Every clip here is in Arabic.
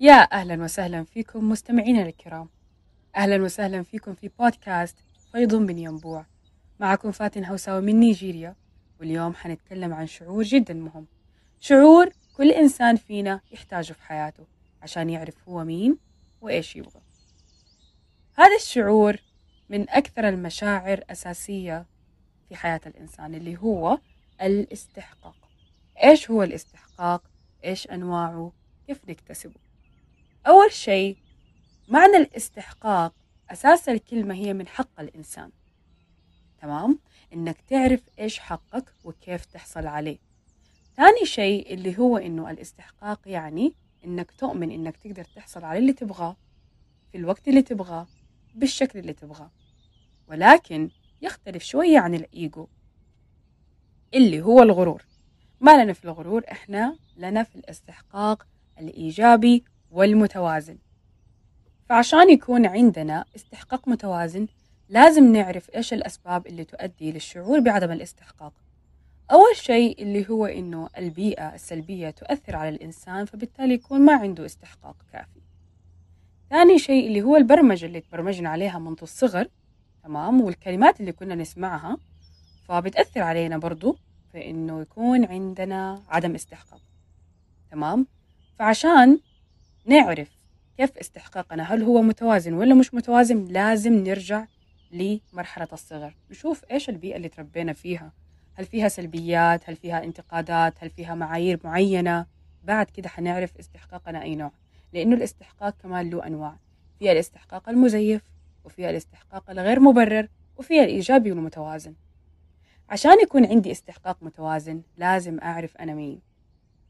يا أهلا وسهلا فيكم مستمعينا الكرام أهلا وسهلا فيكم في بودكاست فيض من ينبوع معكم فاتن هوساوي من نيجيريا واليوم حنتكلم عن شعور جدا مهم شعور كل إنسان فينا يحتاجه في حياته عشان يعرف هو مين وإيش يبغى هذا الشعور من أكثر المشاعر أساسية في حياة الإنسان اللي هو الاستحقاق إيش هو الاستحقاق؟ إيش أنواعه؟ كيف نكتسبه؟ أول شيء معنى الاستحقاق أساس الكلمة هي من حق الإنسان. تمام؟ إنك تعرف إيش حقك وكيف تحصل عليه. ثاني شيء اللي هو إنه الاستحقاق يعني إنك تؤمن إنك تقدر تحصل على اللي تبغاه في الوقت اللي تبغاه بالشكل اللي تبغاه. ولكن يختلف شوية عن الإيجو اللي هو الغرور. ما لنا في الغرور إحنا لنا في الاستحقاق الإيجابي والمتوازن. فعشان يكون عندنا استحقاق متوازن لازم نعرف إيش الأسباب اللي تؤدي للشعور بعدم الاستحقاق. أول شيء اللي هو إنه البيئة السلبية تؤثر على الإنسان فبالتالي يكون ما عنده استحقاق كافي. ثاني شيء اللي هو البرمجة اللي تبرمجنا عليها منذ الصغر تمام والكلمات اللي كنا نسمعها فبتأثر علينا برضو في إنه يكون عندنا عدم استحقاق. تمام؟ فعشان نعرف كيف استحقاقنا. هل هو متوازن ولا مش متوازن؟ لازم نرجع لمرحلة الصغر. نشوف إيش البيئة اللي تربينا فيها. هل فيها سلبيات؟ هل فيها انتقادات؟ هل فيها معايير معينة؟ بعد كده حنعرف استحقاقنا أي نوع. لأنه الاستحقاق كمان له أنواع. فيها الاستحقاق المزيف وفيها الاستحقاق الغير مبرر وفيها الإيجابي والمتوازن. عشان يكون عندي استحقاق متوازن لازم أعرف أنا مين.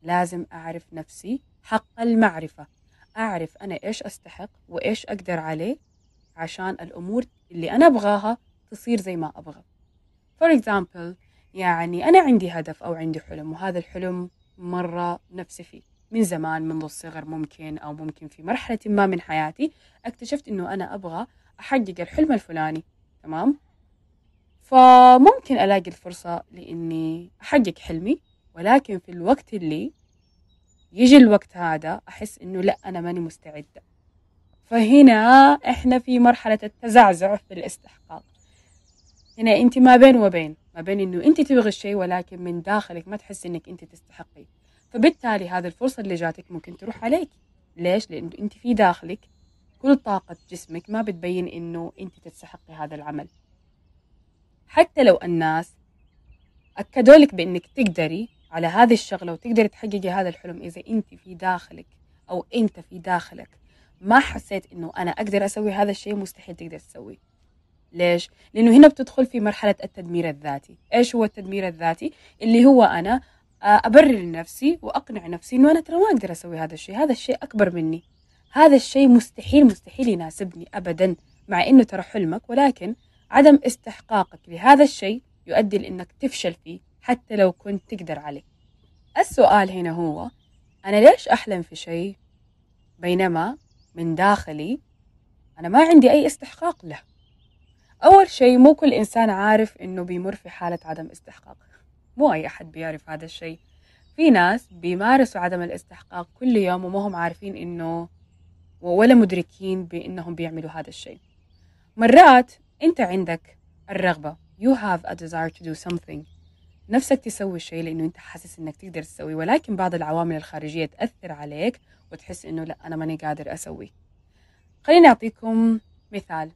لازم أعرف نفسي حق المعرفة. أعرف أنا إيش أستحق وإيش أقدر عليه عشان الأمور اللي أنا أبغاها تصير زي ما أبغى. For example يعني أنا عندي هدف أو عندي حلم وهذا الحلم مرة نفسي فيه. من زمان منذ الصغر ممكن أو ممكن في مرحلة ما من حياتي اكتشفت إنه أنا أبغى أحقق الحلم الفلاني. تمام؟ فممكن ألاقي الفرصة لإني أحقق حلمي ولكن في الوقت اللي يجي الوقت هذا أحس إنه لا أنا ماني مستعدة. فهنا إحنا في مرحلة التزعزع في الاستحقاق. هنا أنت ما بين وبين ما بين إنه أنت تبغي الشيء ولكن من داخلك ما تحس إنك أنت تستحقي. فبالتالي هذه الفرصة اللي جاتك ممكن تروح عليك. ليش؟ لأنه أنت في داخلك كل طاقة جسمك ما بتبين إنه أنت تستحقي هذا العمل. حتى لو الناس أكدوا لك بإنك تقدري على هذه الشغلة وتقدري تحققي هذا الحلم إذا أنت في داخلك أو أنت في داخلك ما حسيت إنه أنا أقدر أسوي هذا الشيء مستحيل تقدر تسويه. ليش؟ لأنه هنا بتدخل في مرحلة التدمير الذاتي. إيش هو التدمير الذاتي؟ اللي هو أنا أبرر لنفسي وأقنع نفسي إنه أنا ترى ما أقدر أسوي هذا الشيء. هذا الشيء أكبر مني. هذا الشيء مستحيل مستحيل يناسبني أبدا مع إنه ترى حلمك ولكن عدم استحقاقك لهذا الشيء يؤدي لأنك تفشل فيه. حتى لو كنت تقدر عليه السؤال هنا هو أنا ليش أحلم في شيء بينما من داخلي أنا ما عندي أي استحقاق له؟ أول شيء مو كل إنسان عارف إنه بيمر في حالة عدم استحقاق. مو أي أحد بيعرف هذا الشيء. في ناس بيمارسوا عدم الاستحقاق كل يوم وما هم عارفين إنه ولا مدركين بإنهم بيعملوا هذا الشيء. مرات أنت عندك الرغبة you have a desire to do something. نفسك تسوي الشيء لأنه أنت حاسس إنك تقدر تسوي ولكن بعض العوامل الخارجية تأثر عليك وتحس إنه لا أنا ماني قادر أسوي خليني أعطيكم مثال.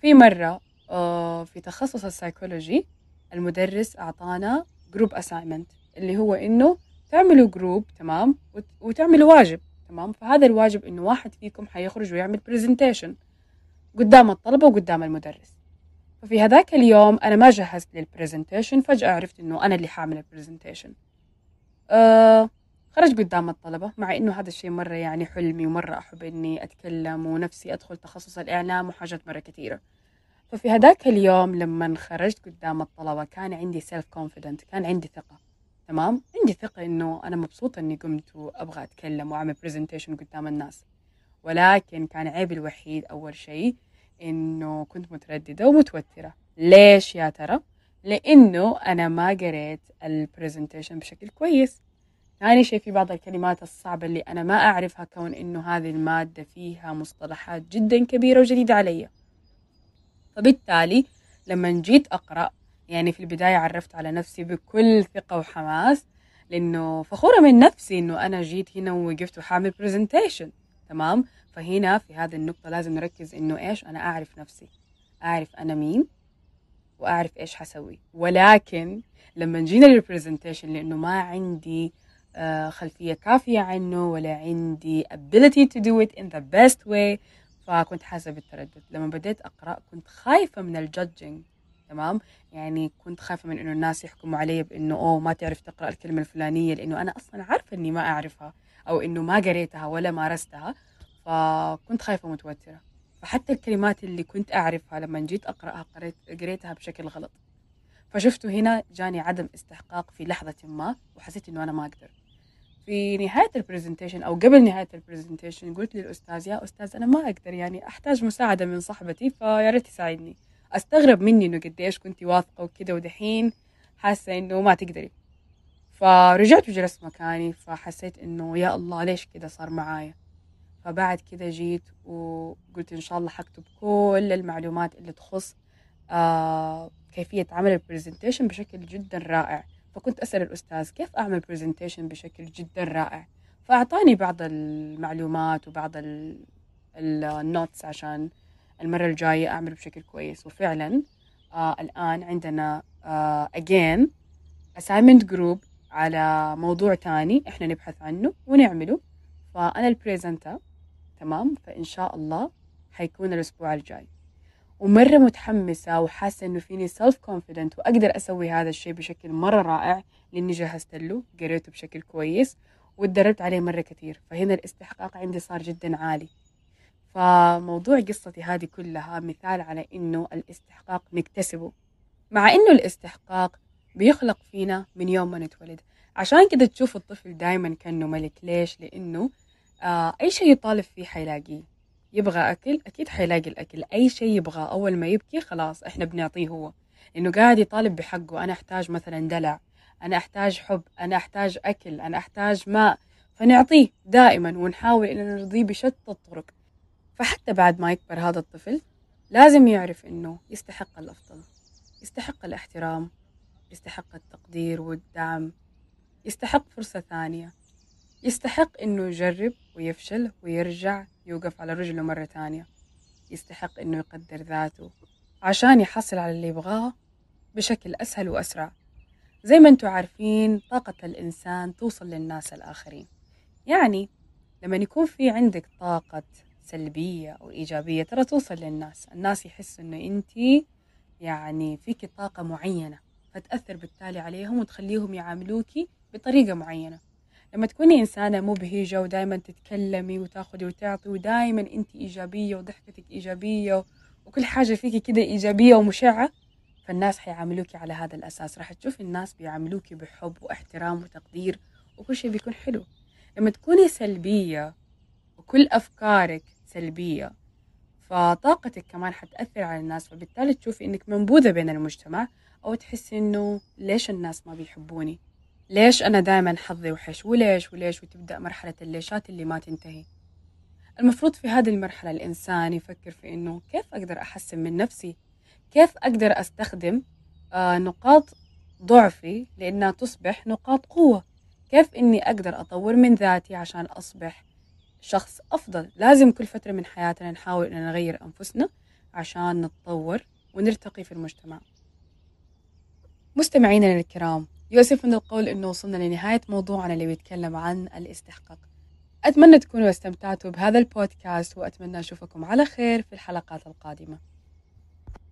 في مرة آه، في تخصص السايكولوجي المدرس أعطانا group assignment اللي هو إنه تعملوا group تمام؟ وتعملوا واجب تمام؟ فهذا الواجب إنه واحد فيكم حيخرج ويعمل presentation قدام الطلبة وقدام المدرس. ففي هذاك اليوم أنا ما جهزت لل presentation فجأة عرفت إنه أنا اللي حامل ال presentation أه خرج قدام الطلبة مع إنه هذا الشيء مرة يعني حلمي ومرة أحب إني أتكلم ونفسي أدخل تخصص الإعلام وحاجات مرة كثيرة ففي هذاك اليوم لما خرجت قدام الطلبة كان عندي self confident كان عندي ثقة. تمام؟ عندي ثقة إنه أنا مبسوطة إني قمت وأبغى أتكلم وأعمل presentation قدام الناس. ولكن كان عيبي الوحيد أول شيء إنه كنت مترددة ومتوترة. ليش يا ترى؟ لأنه أنا ما قريت ال presentation بشكل كويس. ثاني شيء في بعض الكلمات الصعبة اللي أنا ما أعرفها كون إنه هذه المادة فيها مصطلحات جدا كبيرة وجديدة علي. فبالتالي لما جيت أقرأ يعني في البداية عرفت على نفسي بكل ثقة وحماس لأنه فخورة من نفسي إنه أنا جيت هنا ووقفت وحامل presentation تمام؟ فهنا في هذه النقطة لازم نركز إنه إيش؟ أنا أعرف نفسي. أعرف أنا مين وأعرف إيش حسوي. ولكن لما جينا لل presentation لأنه ما عندي آه، خلفية كافية عنه ولا عندي ability to do it in the best way فكنت حاسة بالتردد. لما بديت أقرأ كنت خايفة من ال judging تمام؟ يعني كنت خايفة من إنه الناس يحكموا علي بإنه أوه ما تعرف تقرأ الكلمة الفلانية لأنه أنا أصلا عارفة إني ما أعرفها. أو إنه ما قريتها ولا مارستها فكنت خايفة متوترة فحتى الكلمات اللي كنت أعرفها لما جيت أقرأها قريت قريتها بشكل غلط. فشفته هنا جاني عدم استحقاق في لحظة ما وحسيت إنه أنا ما أقدر. في نهاية ال presentation أو قبل نهاية ال presentation قلت للأستاذ يا أستاذ أنا ما أقدر يعني أحتاج مساعدة من صاحبتي فيا ريت تساعدني أستغرب مني إنه قديش كنت واثقة وكده ودحين حاسة إنه ما تقدري. فرجعت وجلست مكاني فحسيت إنه يا الله ليش كده صار معايا؟ فبعد كده جيت وقلت إن شاء الله حكتب كل المعلومات اللي تخص آه كيفية عمل ال presentation بشكل جدا رائع. فكنت أسأل الأستاذ كيف أعمل presentation بشكل جدا رائع؟ فأعطاني بعض المعلومات وبعض ال notes عشان المرة الجاية أعمل بشكل كويس. وفعلا آه الآن عندنا آه again assignment group على موضوع تاني إحنا نبحث عنه ونعمله. فأنا ال presenter تمام؟ فإن شاء الله حيكون الأسبوع الجاي. ومرة متحمسة وحاسة إنه فيني self confident وأقدر أسوي هذا الشيء بشكل مرة رائع لأني جهزت له قريته بشكل كويس وتدربت عليه مرة كثير. فهنا الاستحقاق عندي صار جدا عالي. فموضوع قصتي هذه كلها مثال على إنه الاستحقاق نكتسبه. مع إنه الاستحقاق بيخلق فينا من يوم ما نتولد. عشان كده تشوف الطفل دايما كأنه ملك. ليش؟ لأنه آه أي شيء يطالب فيه حيلاقيه. يبغى أكل أكيد حيلاقي الأكل. أي شيء يبغى أول ما يبكي خلاص إحنا بنعطيه هو. لأنه قاعد يطالب بحقه. أنا أحتاج مثلا دلع أنا أحتاج حب أنا أحتاج أكل أنا أحتاج ماء. فنعطيه دائما ونحاول إن نرضيه بشتى الطرق. فحتى بعد ما يكبر هذا الطفل لازم يعرف إنه يستحق الأفضل يستحق الاحترام يستحق التقدير والدعم يستحق فرصة ثانية يستحق إنه يجرب ويفشل ويرجع يوقف على رجله مرة تانية يستحق إنه يقدر ذاته عشان يحصل على اللي يبغاه بشكل أسهل وأسرع. زي ما أنتم عارفين طاقة الإنسان توصل للناس الآخرين. يعني لما يكون في عندك طاقة سلبية أو إيجابية ترى توصل للناس. الناس يحسوا إنه أنت يعني فيك طاقة معينة. فتأثر بالتالي عليهم وتخليهم يعاملوكي بطريقة معينة. لما تكوني إنسانة مبهجة ودائما تتكلمي وتاخذي وتعطي ودائما أنت إيجابية وضحكتك إيجابية وكل حاجة فيكي كده إيجابية ومشعة فالناس حيعاملوكي على هذا الأساس. راح تشوفي الناس بيعاملوكي بحب واحترام وتقدير وكل شيء بيكون حلو. لما تكوني سلبية وكل أفكارك سلبية فطاقتك كمان حتأثر على الناس فبالتالي تشوفي إنك منبوذة بين المجتمع أو تحسي إنه ليش الناس ما بيحبوني؟ ليش أنا دائما حظي وحش؟ وليش؟ وليش؟ وتبدأ مرحلة الليشات اللي ما تنتهي. المفروض في هذه المرحلة الإنسان يفكر في إنه كيف أقدر أحسن من نفسي؟ كيف أقدر أستخدم آه نقاط ضعفي لأنها تصبح نقاط قوة؟ كيف إني أقدر أطور من ذاتي عشان أصبح شخص أفضل؟ لازم كل فترة من حياتنا نحاول أن نغير أنفسنا عشان نتطور ونرتقي في المجتمع. مستمعينا الكرام يؤسف من القول أنه وصلنا لنهاية موضوعنا اللي بيتكلم عن الاستحقاق. أتمنى تكونوا استمتعتوا بهذا البودكاست وأتمنى أشوفكم على خير في الحلقات القادمة.